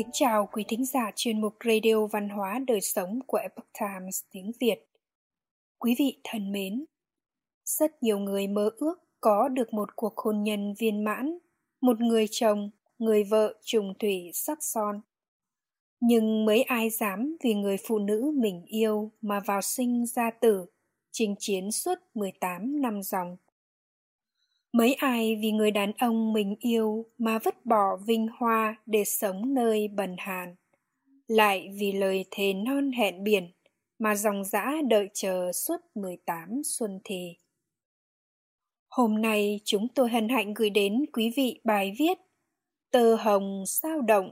Kính chào quý thính giả chuyên mục Radio Văn hóa Đời Sống của Epoch Times tiếng Việt. Quý vị thân mến, rất nhiều người mơ ước có được một cuộc hôn nhân viên mãn, một người chồng, người vợ trùng thủy sắc son. Nhưng mấy ai dám vì người phụ nữ mình yêu mà vào sinh ra tử, chinh chiến suốt 18 năm dòng. Mấy ai vì người đàn ông mình yêu mà vứt bỏ vinh hoa để sống nơi bần hàn. Lại vì lời thề non hẹn biển mà dòng dã đợi chờ suốt 18 xuân thì. Hôm nay chúng tôi hân hạnh gửi đến quý vị bài viết Tơ hồng sao động,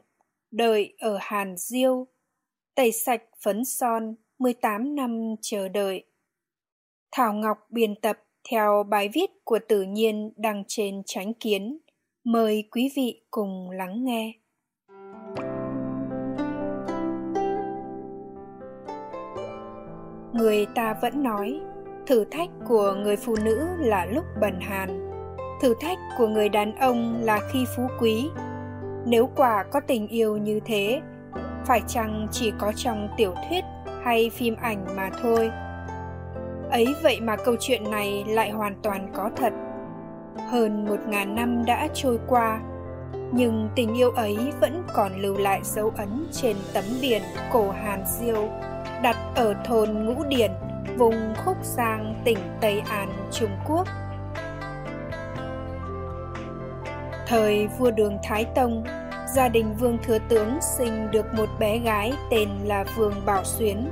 đợi ở Hàn Diêu, tẩy sạch phấn son 18 năm chờ đợi. Thảo Ngọc biên tập theo bài viết của tự nhiên đăng trên tránh kiến. Mời quý vị cùng lắng nghe. Người ta vẫn nói, thử thách của người phụ nữ là lúc bần hàn, thử thách của người đàn ông là khi phú quý. Nếu quả có tình yêu như thế, phải chăng chỉ có trong tiểu thuyết hay phim ảnh mà thôi? Ấy vậy mà câu chuyện này lại hoàn toàn có thật. Hơn một ngàn năm đã trôi qua, nhưng tình yêu ấy vẫn còn lưu lại dấu ấn trên tấm biển cổ hàn diêu, đặt ở thôn ngũ điển vùng khúc giang, tỉnh tây an, trung quốc. Thời vua đường thái tông, gia đình vương thừa tướng sinh được một bé gái tên là vương bảo xuyến.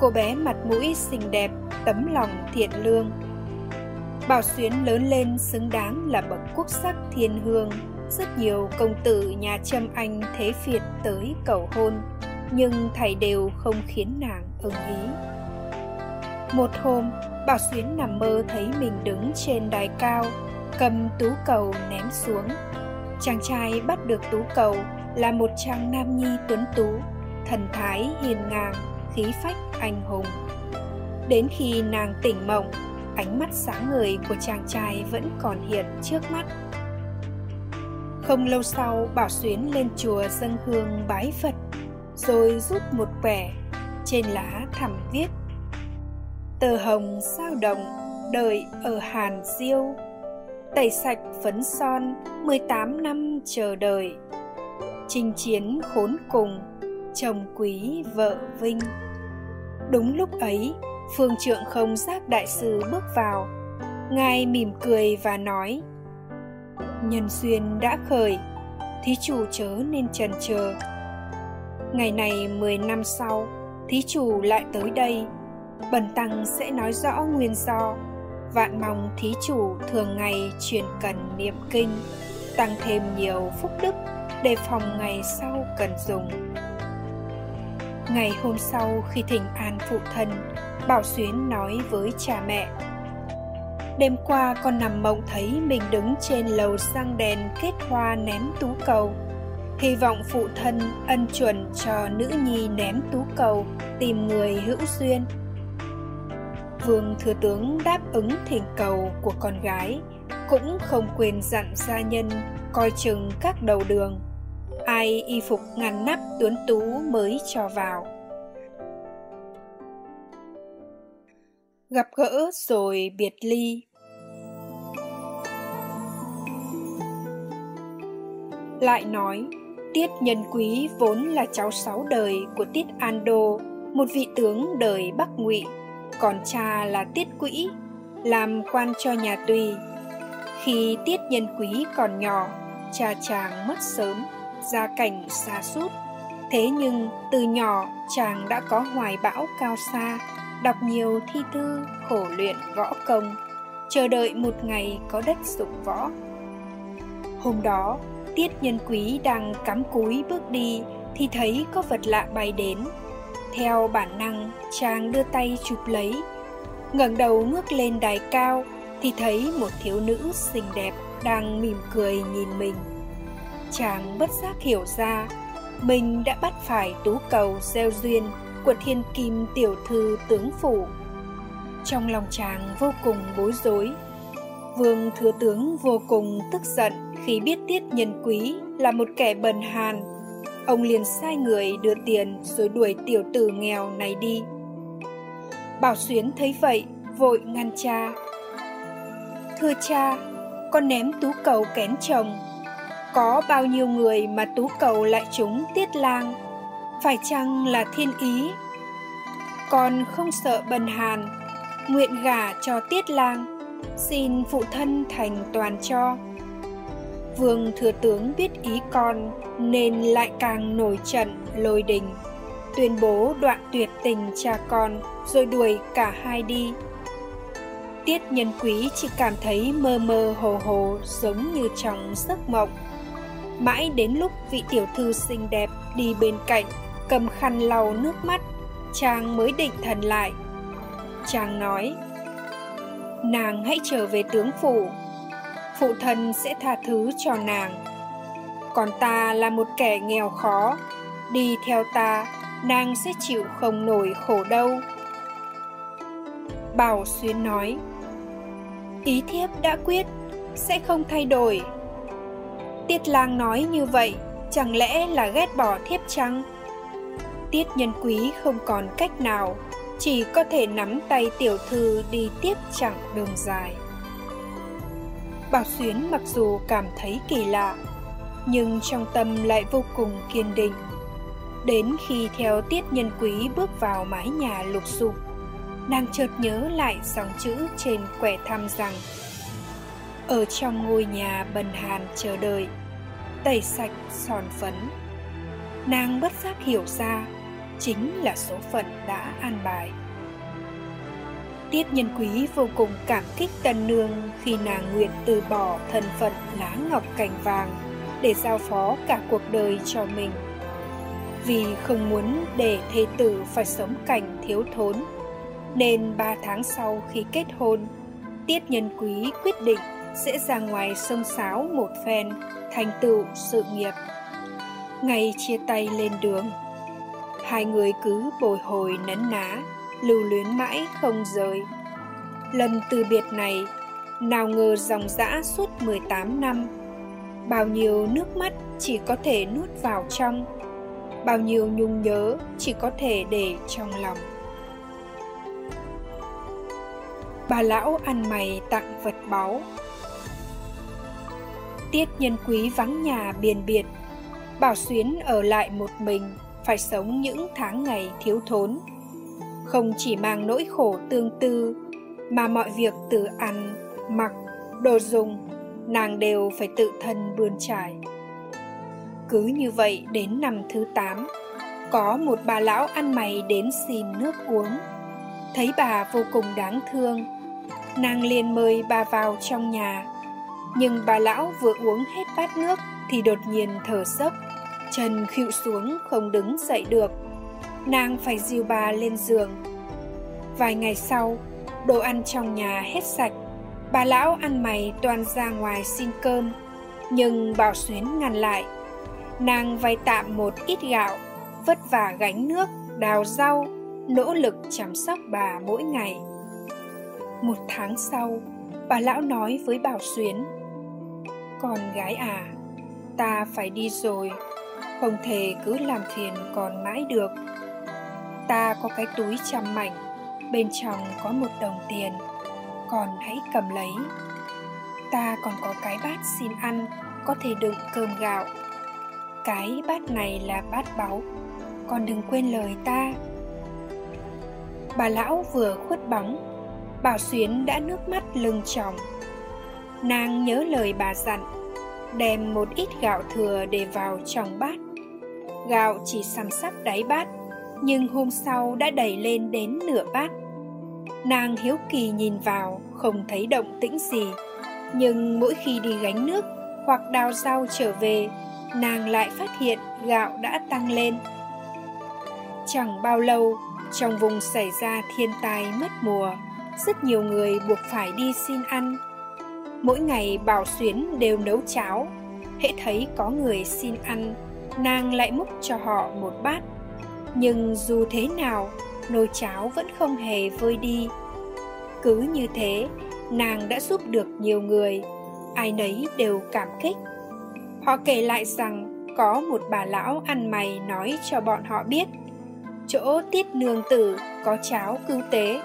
Cô bé mặt mũi xinh đẹp, tấm lòng thiện lương. Bảo xuyến lớn lên xứng đáng là bậc quốc sắc thiên hương. Rất nhiều công tử nhà trâm anh thế phiệt tới cầu hôn, nhưng thầy đều không khiến nàng ưng ý. Một hôm, bảo xuyến nằm mơ thấy mình đứng trên đài cao, cầm tú cầu ném xuống. Chàng trai bắt được tú cầu là một chàng nam nhi tuấn tú, thần thái hiền ngang, khí phách anh hùng đến khi nàng tỉnh mộng ánh mắt sáng ngời của chàng trai vẫn còn hiện trước mắt. Không lâu sau bảo xuyến lên chùa dâng hương bái phật rồi rút một quẻ trên lá thẳm viết tờ hồng sao đồng, đời ở hàn diêu. Tẩy sạch phấn son 18 năm chờ đợi. Chinh chiến khốn cùng chồng quý vợ vinh. Đúng lúc ấy phương trượng không giác đại sư bước vào. Ngài mỉm cười và nói, nhân duyên đã khởi, thí chủ chớ nên trần chờ ngày này mười năm sau, thí chủ lại tới đây. Bần tăng sẽ nói rõ nguyên do. Vạn mong thí chủ thường ngày truyền cần niệm kinh, tăng thêm nhiều phúc đức để phòng ngày sau cần dùng. Ngày hôm sau khi thỉnh an phụ thân bảo xuyến nói với cha mẹ. Đêm qua, con nằm mộng thấy mình đứng trên lầu sang đèn kết hoa ném tú cầu. Hy vọng phụ thân ân chuẩn cho nữ nhi ném tú cầu, tìm người hữu duyên. Vương thừa tướng đáp ứng thỉnh cầu của con gái, cũng không quên dặn gia nhân, coi chừng các đầu đường. Ai y phục ngăn nắp tuấn tú mới cho vào. Gặp gỡ rồi biệt ly. Lại nói, tiết nhân quý vốn là cháu sáu đời của tiết an đô một vị tướng đời bắc ngụy, còn cha là tiết quỹ, làm quan cho nhà tùy. Khi tiết nhân quý còn nhỏ, cha chàng mất sớm, gia cảnh xa sút. Thế nhưng từ nhỏ, chàng đã có hoài bão cao xa đọc nhiều thi thư, khổ luyện võ công, chờ đợi một ngày có đất dụng võ. Hôm đó, tiết nhân quý đang cắm cúi bước đi thì thấy có vật lạ bay đến. Theo bản năng, chàng đưa tay chụp lấy. Ngẩng đầu ngước lên đài cao thì thấy một thiếu nữ xinh đẹp đang mỉm cười nhìn mình. Chàng bất giác hiểu ra, mình đã bắt phải tú cầu gieo duyên của thiên kim tiểu thư tướng phủ. Trong lòng chàng vô cùng bối rối. Vương thừa tướng vô cùng tức giận khi biết tiết nhân quý là một kẻ bần hàn. Ông liền sai người đưa tiền rồi đuổi tiểu tử nghèo này đi. Bảo xuyến thấy vậy, vội ngăn cha. Thưa cha, con ném tú cầu kén chồng. Có bao nhiêu người mà tú cầu lại trúng tiết lang? Phải chăng là thiên ý? Con không sợ bần hàn, nguyện gả cho tiết lang, xin phụ thân thành toàn cho. Vương thừa tướng biết ý con, nên lại càng nổi trận, lôi đình, tuyên bố đoạn tuyệt tình cha con, rồi đuổi cả hai đi. Tiết nhân quý chỉ cảm thấy mơ mơ hồ hồ, giống như trong giấc mộng. Mãi đến lúc vị tiểu thư xinh đẹp đi bên cạnh cầm khăn lau nước mắt. Chàng mới định thần lại. Chàng nói, nàng hãy trở về tướng phủ. Phụ thân sẽ tha thứ cho nàng. Còn ta là một kẻ nghèo khó. Đi theo ta, nàng sẽ chịu không nổi khổ đâu bảo xuyến nói, ý thiếp đã quyết, sẽ không thay đổi. Tiết lang nói như vậy, chẳng lẽ là ghét bỏ thiếp chăng? Tiết nhân quý không còn cách nào, chỉ có thể nắm tay tiểu thư đi tiếp chặng đường dài. Bảo xuyến mặc dù cảm thấy kỳ lạ, nhưng trong tâm lại vô cùng kiên định. Đến khi theo tiết nhân quý bước vào mái nhà lục sụp, nàng chợt nhớ lại dòng chữ trên quẻ thăm rằng, ở trong ngôi nhà bần hàn chờ đợi, tẩy sạch sòn phấn. Nàng bất giác hiểu ra chính là số phận đã an bài. Tiết nhân quý vô cùng cảm kích tân nương khi nàng nguyện từ bỏ thân phận lá ngọc cành vàng để giao phó cả cuộc đời cho mình. Vì không muốn để thê tử phải sống cảnh thiếu thốn, nên ba tháng sau khi kết hôn, tiết nhân quý quyết định sẽ ra ngoài sông sáo một phen, thành tựu sự nghiệp. Ngày chia tay lên đường hai người cứ bồi hồi nấn ná, lưu luyến mãi không rời. Lần từ biệt này, nào ngờ dòng dã suốt 18 năm, bao nhiêu nước mắt chỉ có thể nuốt vào trong, bao nhiêu nhung nhớ chỉ có thể để trong lòng. Bà lão ăn mày tặng vật báu. Tiết nhân quý vắng nhà biền biệt, bảo xuyến ở lại một mình phải sống những tháng ngày thiếu thốn. Không chỉ mang nỗi khổ tương tư, mà mọi việc từ ăn, mặc, đồ dùng, nàng đều phải tự thân bươn trải. Cứ như vậy đến năm thứ tám, có một bà lão ăn mày đến xin nước uống. Thấy bà vô cùng đáng thương, nàng liền mời bà vào trong nhà. Nhưng bà lão vừa uống hết bát nước thì đột nhiên thở sốc chân khịu xuống, không đứng dậy được. Nàng phải dìu bà lên giường. Vài ngày sau, đồ ăn trong nhà hết sạch. Bà lão ăn mày toàn ra ngoài xin cơm, nhưng bảo xuyến ngăn lại. Nàng vay tạm một ít gạo, vất vả gánh nước, đào rau, nỗ lực chăm sóc bà mỗi ngày. Một tháng sau, bà lão nói với bảo xuyến, con gái à ta phải đi rồi không thể cứ làm phiền còn mãi được. Ta có cái túi trăm mảnh, bên trong có một đồng tiền. Còn hãy cầm lấy. Ta còn có cái bát xin ăn, có thể đựng cơm gạo. Cái bát này là bát báu. Con đừng quên lời ta. Bà lão vừa khuất bóng bảo xuyến đã nước mắt lưng tròng. Nàng nhớ lời bà dặn, đem một ít gạo thừa để vào trong bát gạo chỉ sắm sắp đáy bát, nhưng hôm sau đã đầy lên đến nửa bát. Nàng hiếu kỳ nhìn vào, không thấy động tĩnh gì. Nhưng mỗi khi đi gánh nước hoặc đào rau trở về, nàng lại phát hiện gạo đã tăng lên. Chẳng bao lâu, trong vùng xảy ra thiên tai mất mùa, rất nhiều người buộc phải đi xin ăn. Mỗi ngày bảo xuyến đều nấu cháo hễ thấy có người xin ăn nàng lại múc cho họ một bát. Nhưng dù thế nào, nồi cháo vẫn không hề vơi đi. Cứ như thế, nàng đã giúp được nhiều người. Ai nấy đều cảm kích. Họ kể lại rằng có một bà lão ăn mày nói cho bọn họ biết, chỗ tiết nương tử có cháo cứu tế.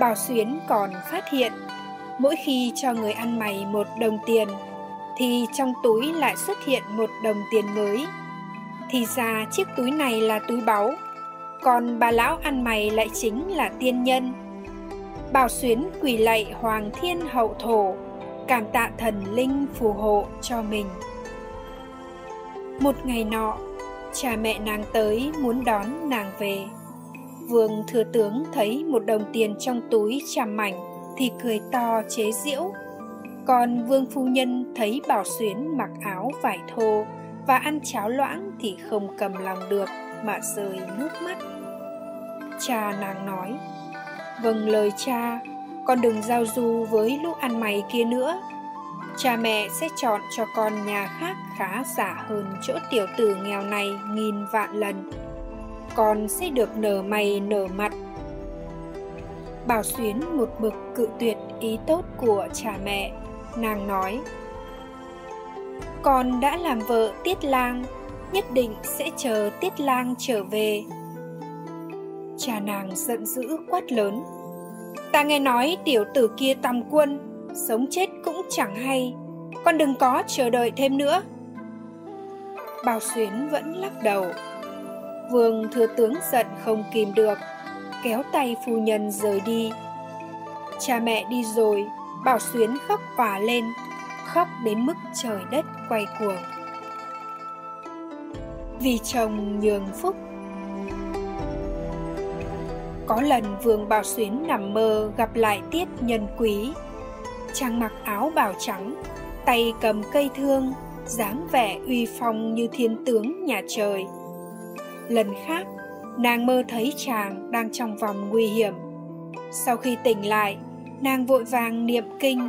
Bảo xuyến còn phát hiện, mỗi khi cho người ăn mày một đồng tiền thì trong túi lại xuất hiện một đồng tiền mới. Thì ra chiếc túi này là túi báu, còn bà lão ăn mày lại chính là tiên nhân. Bảo xuyến quỳ lạy hoàng thiên hậu thổ, cảm tạ thần linh phù hộ cho mình. Một ngày nọ, cha mẹ nàng tới muốn đón nàng về. Vương thừa tướng thấy một đồng tiền trong túi chằm mảnh thì cười to chế giễu còn vương phu nhân thấy bảo xuyến mặc áo vải thô và ăn cháo loãng thì không cầm lòng được mà rơi nước mắt. Cha nàng nói vâng lời cha, con đừng giao du với lúc ăn mày kia nữa. Cha mẹ sẽ chọn cho con nhà khác khá giả hơn chỗ tiểu tử nghèo này nghìn vạn lần. Con sẽ được nở mày nở mặt. Bảo xuyến một mực cự tuyệt ý tốt của cha mẹ nàng nói. Con đã làm vợ tiết lang, nhất định sẽ chờ tiết lang trở về. Cha nàng giận dữ quát lớn. Ta nghe nói tiểu tử kia tòng quân, sống chết cũng chẳng hay. Con đừng có chờ đợi thêm nữa. Bao xuyến vẫn lắc đầu. Vương thừa tướng giận không kìm được, kéo tay phu nhân rời đi. Cha mẹ đi rồi bảo xuyến khóc òa lên, khóc đến mức trời đất quay cuồng. Vì chồng nhường phúc. Có lần vương bảo xuyến nằm mơ gặp lại tiết nhân quý. Chàng mặc áo bào trắng, tay cầm cây thương, dáng vẻ uy phong như thiên tướng nhà trời. Lần khác, nàng mơ thấy chàng đang trong vòng nguy hiểm. Sau khi tỉnh lại nàng vội vàng niệm kinh,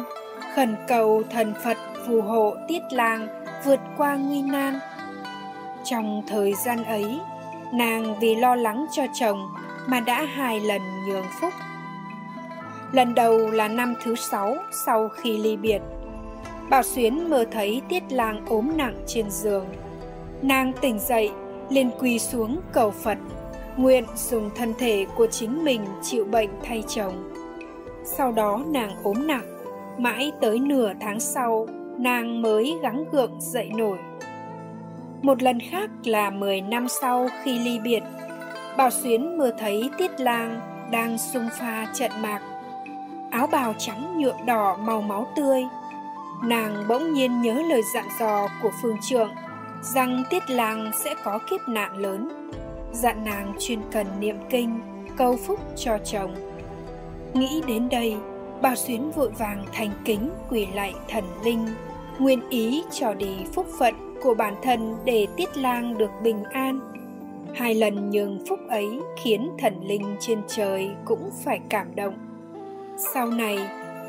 khẩn cầu thần phật phù hộ tiết lang vượt qua nguy nan. Trong thời gian ấy, nàng vì lo lắng cho chồng mà đã hai lần nhường phúc. Lần đầu là năm thứ sáu sau khi ly biệt, bảo xuyến mơ thấy tiết lang ốm nặng trên giường. Nàng tỉnh dậy, liền quỳ xuống cầu phật, nguyện dùng thân thể của chính mình chịu bệnh thay chồng sau đó nàng ốm nặng mãi tới nửa tháng sau nàng mới gắng gượng dậy nổi một lần khác là 10 năm sau khi ly biệt Bảo Xuyến mơ thấy Tiết Lang đang xung pha trận mạc. Áo bào trắng nhuộm đỏ màu máu tươi. Nàng bỗng nhiên nhớ lời dặn dò của phương trượng rằng Tiết Lang sẽ có kiếp nạn lớn. Dặn nàng chuyên cần niệm kinh, cầu phúc cho chồng. Nghĩ đến đây, bà Xuyến vội vàng thành kính quỳ lại thần linh, nguyên ý cho đi phúc phận của bản thân để Tiết Lang được bình an. Hai lần nhường phúc ấy khiến thần linh trên trời cũng phải cảm động. Sau này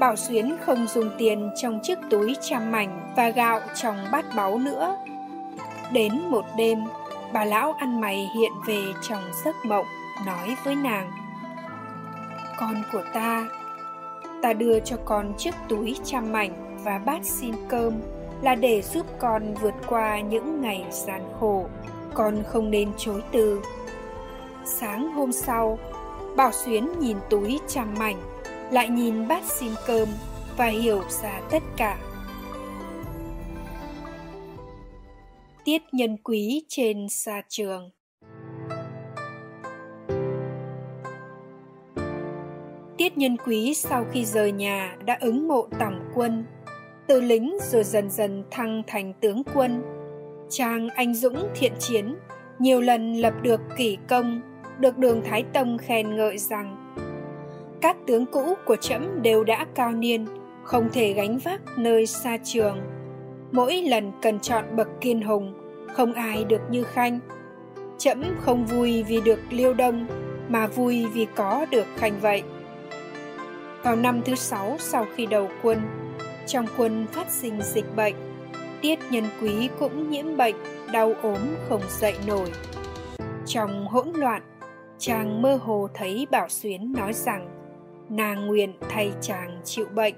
bảo xuyến không dùng tiền trong chiếc túi trăm mảnh và gạo trong bát báu nữa. Đến một đêm bà lão ăn mày hiện về trong giấc mộng nói với nàng con của ta. Ta đưa cho con chiếc túi trăm mảnh và bát xin cơm là để giúp con vượt qua những ngày gian khổ. Con không nên chối từ. Sáng hôm sau, bảo xuyến nhìn túi trăm mảnh, lại nhìn bát xin cơm và hiểu ra tất cả. Tiết nhân quý trên xa trường. Tiết nhân quý sau khi rời nhà đã ứng mộ tổng quân từ lính rồi dần dần thăng thành tướng quân Chàng anh dũng thiện chiến, nhiều lần lập được kỷ công, được đường Thái Tông khen ngợi rằng các tướng cũ của trẫm đều đã cao niên, không thể gánh vác nơi xa trường. Mỗi lần cần chọn bậc kiên hùng, không ai được như Khanh. Trẫm không vui vì được liêu đông, mà vui vì có được Khanh vậy. Vào năm thứ sáu sau khi đầu quân, trong quân phát sinh dịch bệnh, tiết nhân quý cũng nhiễm bệnh đau ốm không dậy nổi. Trong hỗn loạn chàng mơ hồ thấy bảo xuyến nói rằng nàng nguyện thay chàng chịu bệnh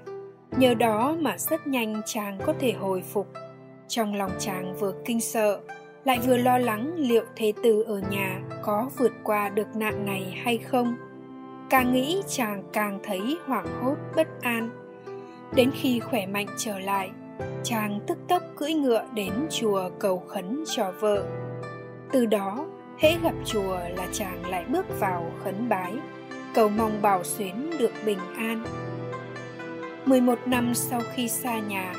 nhờ đó mà rất nhanh chàng có thể hồi phục. Trong lòng chàng vừa kinh sợ lại vừa lo lắng liệu thế tử ở nhà có vượt qua được nạn này hay không càng nghĩ chàng càng thấy hoảng hốt, bất an. Đến khi khỏe mạnh trở lại, chàng tức tốc cưỡi ngựa đến chùa cầu khấn cho vợ. Từ đó, hễ gặp chùa là chàng lại bước vào khấn bái, cầu mong bảo xuyến được bình an. 11 năm sau khi xa nhà,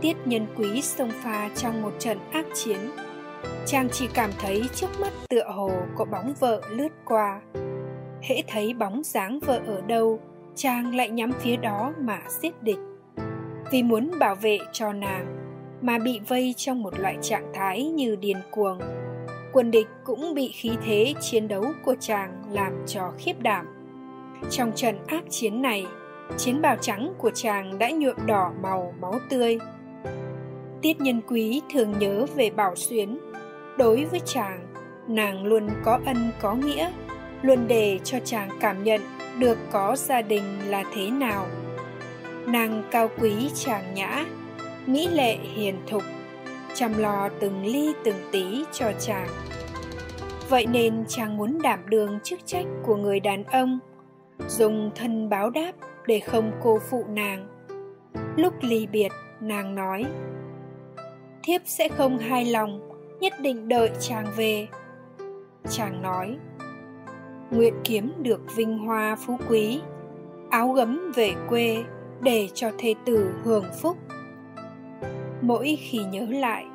tiết nhân quý xông pha trong một trận ác chiến. Chàng chỉ cảm thấy trước mắt tựa hồ có bóng vợ lướt qua hễ thấy bóng dáng vợ ở đâu, chàng lại nhắm phía đó mà giết địch. Vì muốn bảo vệ cho nàng mà bị vây trong một loại trạng thái như điên cuồng, quân địch cũng bị khí thế chiến đấu của chàng làm cho khiếp đảm. Trong trận ác chiến này, chiến bào trắng của chàng đã nhuộm đỏ màu máu tươi. Tiết nhân quý thường nhớ về bảo xuyến. Đối với chàng, nàng luôn có ân có nghĩa luôn để cho chàng cảm nhận được có gia đình là thế nào. Nàng cao quý chàng nhã, mỹ lệ hiền thục, chăm lo từng ly từng tí cho chàng. Vậy nên chàng muốn đảm đương chức trách của người đàn ông, dùng thân báo đáp để không cô phụ nàng. Lúc ly biệt, nàng nói, thiếp sẽ không hài lòng, nhất định đợi chàng về. Chàng nói nguyện kiếm được vinh hoa phú quý, áo gấm về quê để cho thê tử hưởng phúc. Mỗi khi nhớ lại,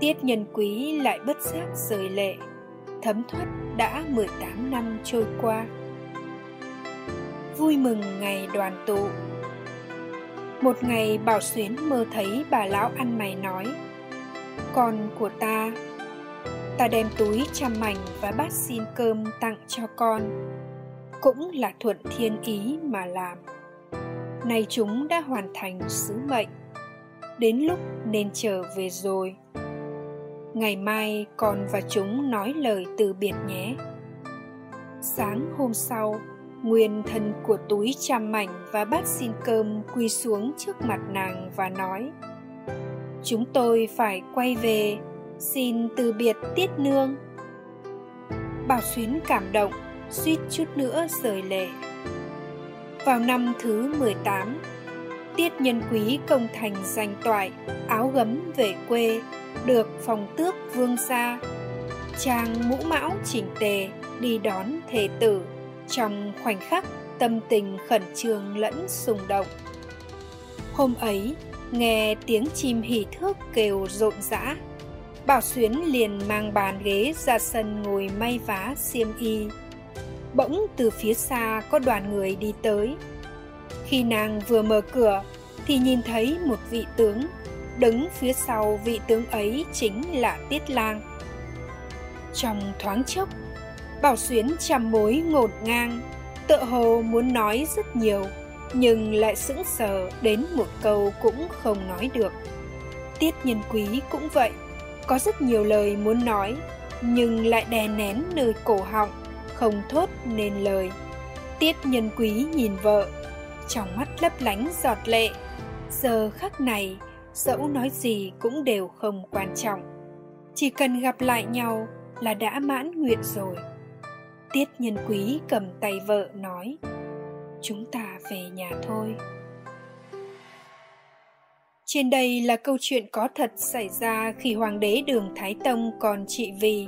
tiết nhân quý lại bất giác rời lệ, thấm thoát đã 18 năm trôi qua. Vui mừng ngày đoàn tụ. Một ngày bảo xuyến mơ thấy bà lão ăn mày nói, con của ta ta đem túi trăm mảnh và bát xin cơm tặng cho con. Cũng là thuận thiên ý mà làm. Nay chúng đã hoàn thành sứ mệnh. Đến lúc nên trở về rồi. Ngày mai con và chúng nói lời từ biệt nhé. Sáng hôm sau, nguyên thân của túi trăm mảnh và bát xin cơm quy xuống trước mặt nàng và nói, chúng tôi phải quay về xin từ biệt tiết nương. Bảo xuyến cảm động, suýt chút nữa rời lệ vào năm thứ 18 tiết nhân quý công thành danh toại, áo gấm về quê, được phòng tước vương gia. Trang mũ mão chỉnh tề, đi đón thể tử. Trong khoảnh khắc, tâm tình khẩn trương lẫn sùng động. Hôm ấy, nghe tiếng chim hỉ thước kêu rộn rã bảo xuyến liền mang bàn ghế ra sân ngồi may vá xiêm y. Bỗng từ phía xa có đoàn người đi tới. Khi nàng vừa mở cửa, thì nhìn thấy một vị tướng. Đứng phía sau vị tướng ấy chính là tiết lang. Trong thoáng chốc, bảo xuyến trăm mối ngột ngang, tựa hồ muốn nói rất nhiều, nhưng lại sững sờ đến một câu cũng không nói được. Tiết nhân quý cũng vậy có rất nhiều lời muốn nói, nhưng lại đè nén nơi cổ họng, không thốt nên lời. Tiết nhân quý nhìn vợ, trong mắt lấp lánh giọt lệ. Giờ khắc này, dẫu nói gì cũng đều không quan trọng. Chỉ cần gặp lại nhau là đã mãn nguyện rồi. Tiết nhân quý cầm tay vợ nói, chúng ta về nhà thôi trên đây là câu chuyện có thật xảy ra khi hoàng đế đường Thái Tông còn trị vì.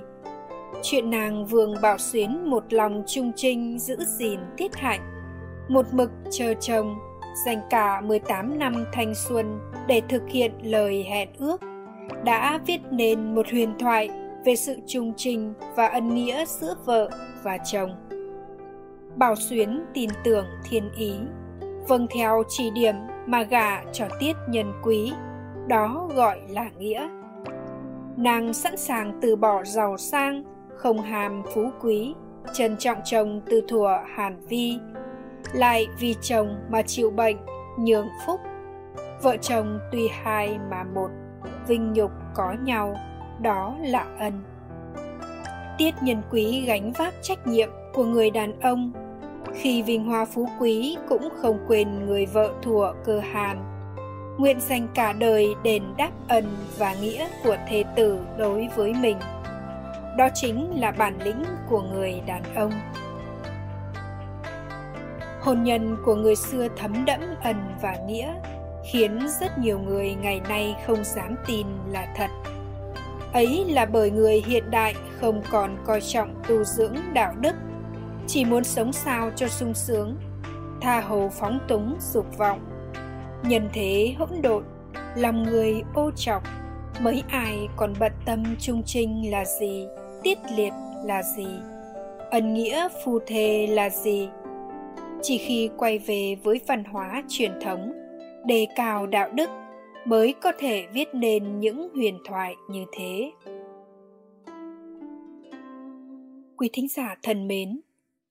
Chuyện nàng Vương Bảo Xuyến một lòng trung trinh giữ gìn tiết hạnh, một mực chờ chồng, dành cả 18 năm thanh xuân để thực hiện lời hẹn ước, đã viết nên một huyền thoại về sự trung trình và ân nghĩa giữa vợ và chồng. Bảo Xuyến tin tưởng thiên ý, vâng theo chỉ điểm mà gả cho tiết nhân quý, đó gọi là nghĩa. Nàng sẵn sàng từ bỏ giàu sang, không hàm phú quý, trân trọng chồng từ thuở hàn vi, lại vì chồng mà chịu bệnh, nhường phúc. Vợ chồng tuy hai mà một, vinh nhục có nhau, đó là ân. Tiết nhân quý gánh vác trách nhiệm của người đàn ông khi vinh hoa phú quý cũng không quên người vợ thủa cơ hàn. Nguyện dành cả đời đền đáp ân và nghĩa của thê tử đối với mình. Đó chính là bản lĩnh của người đàn ông. Hôn nhân của người xưa thấm đẫm ân và nghĩa, khiến rất nhiều người ngày nay không dám tin là thật. Ấy là bởi người hiện đại không còn coi trọng tu dưỡng đạo đức chỉ muốn sống sao cho sung sướng. Tha hồ phóng túng dục vọng. Nhân thế hỗn độn, lòng người ô trọc mấy ai còn bận tâm trung trinh là gì, tiết liệt là gì? Ân nghĩa phù thề là gì? Chỉ khi quay về với văn hóa truyền thống, đề cao đạo đức mới có thể viết nên những huyền thoại như thế. Quý thính giả thân mến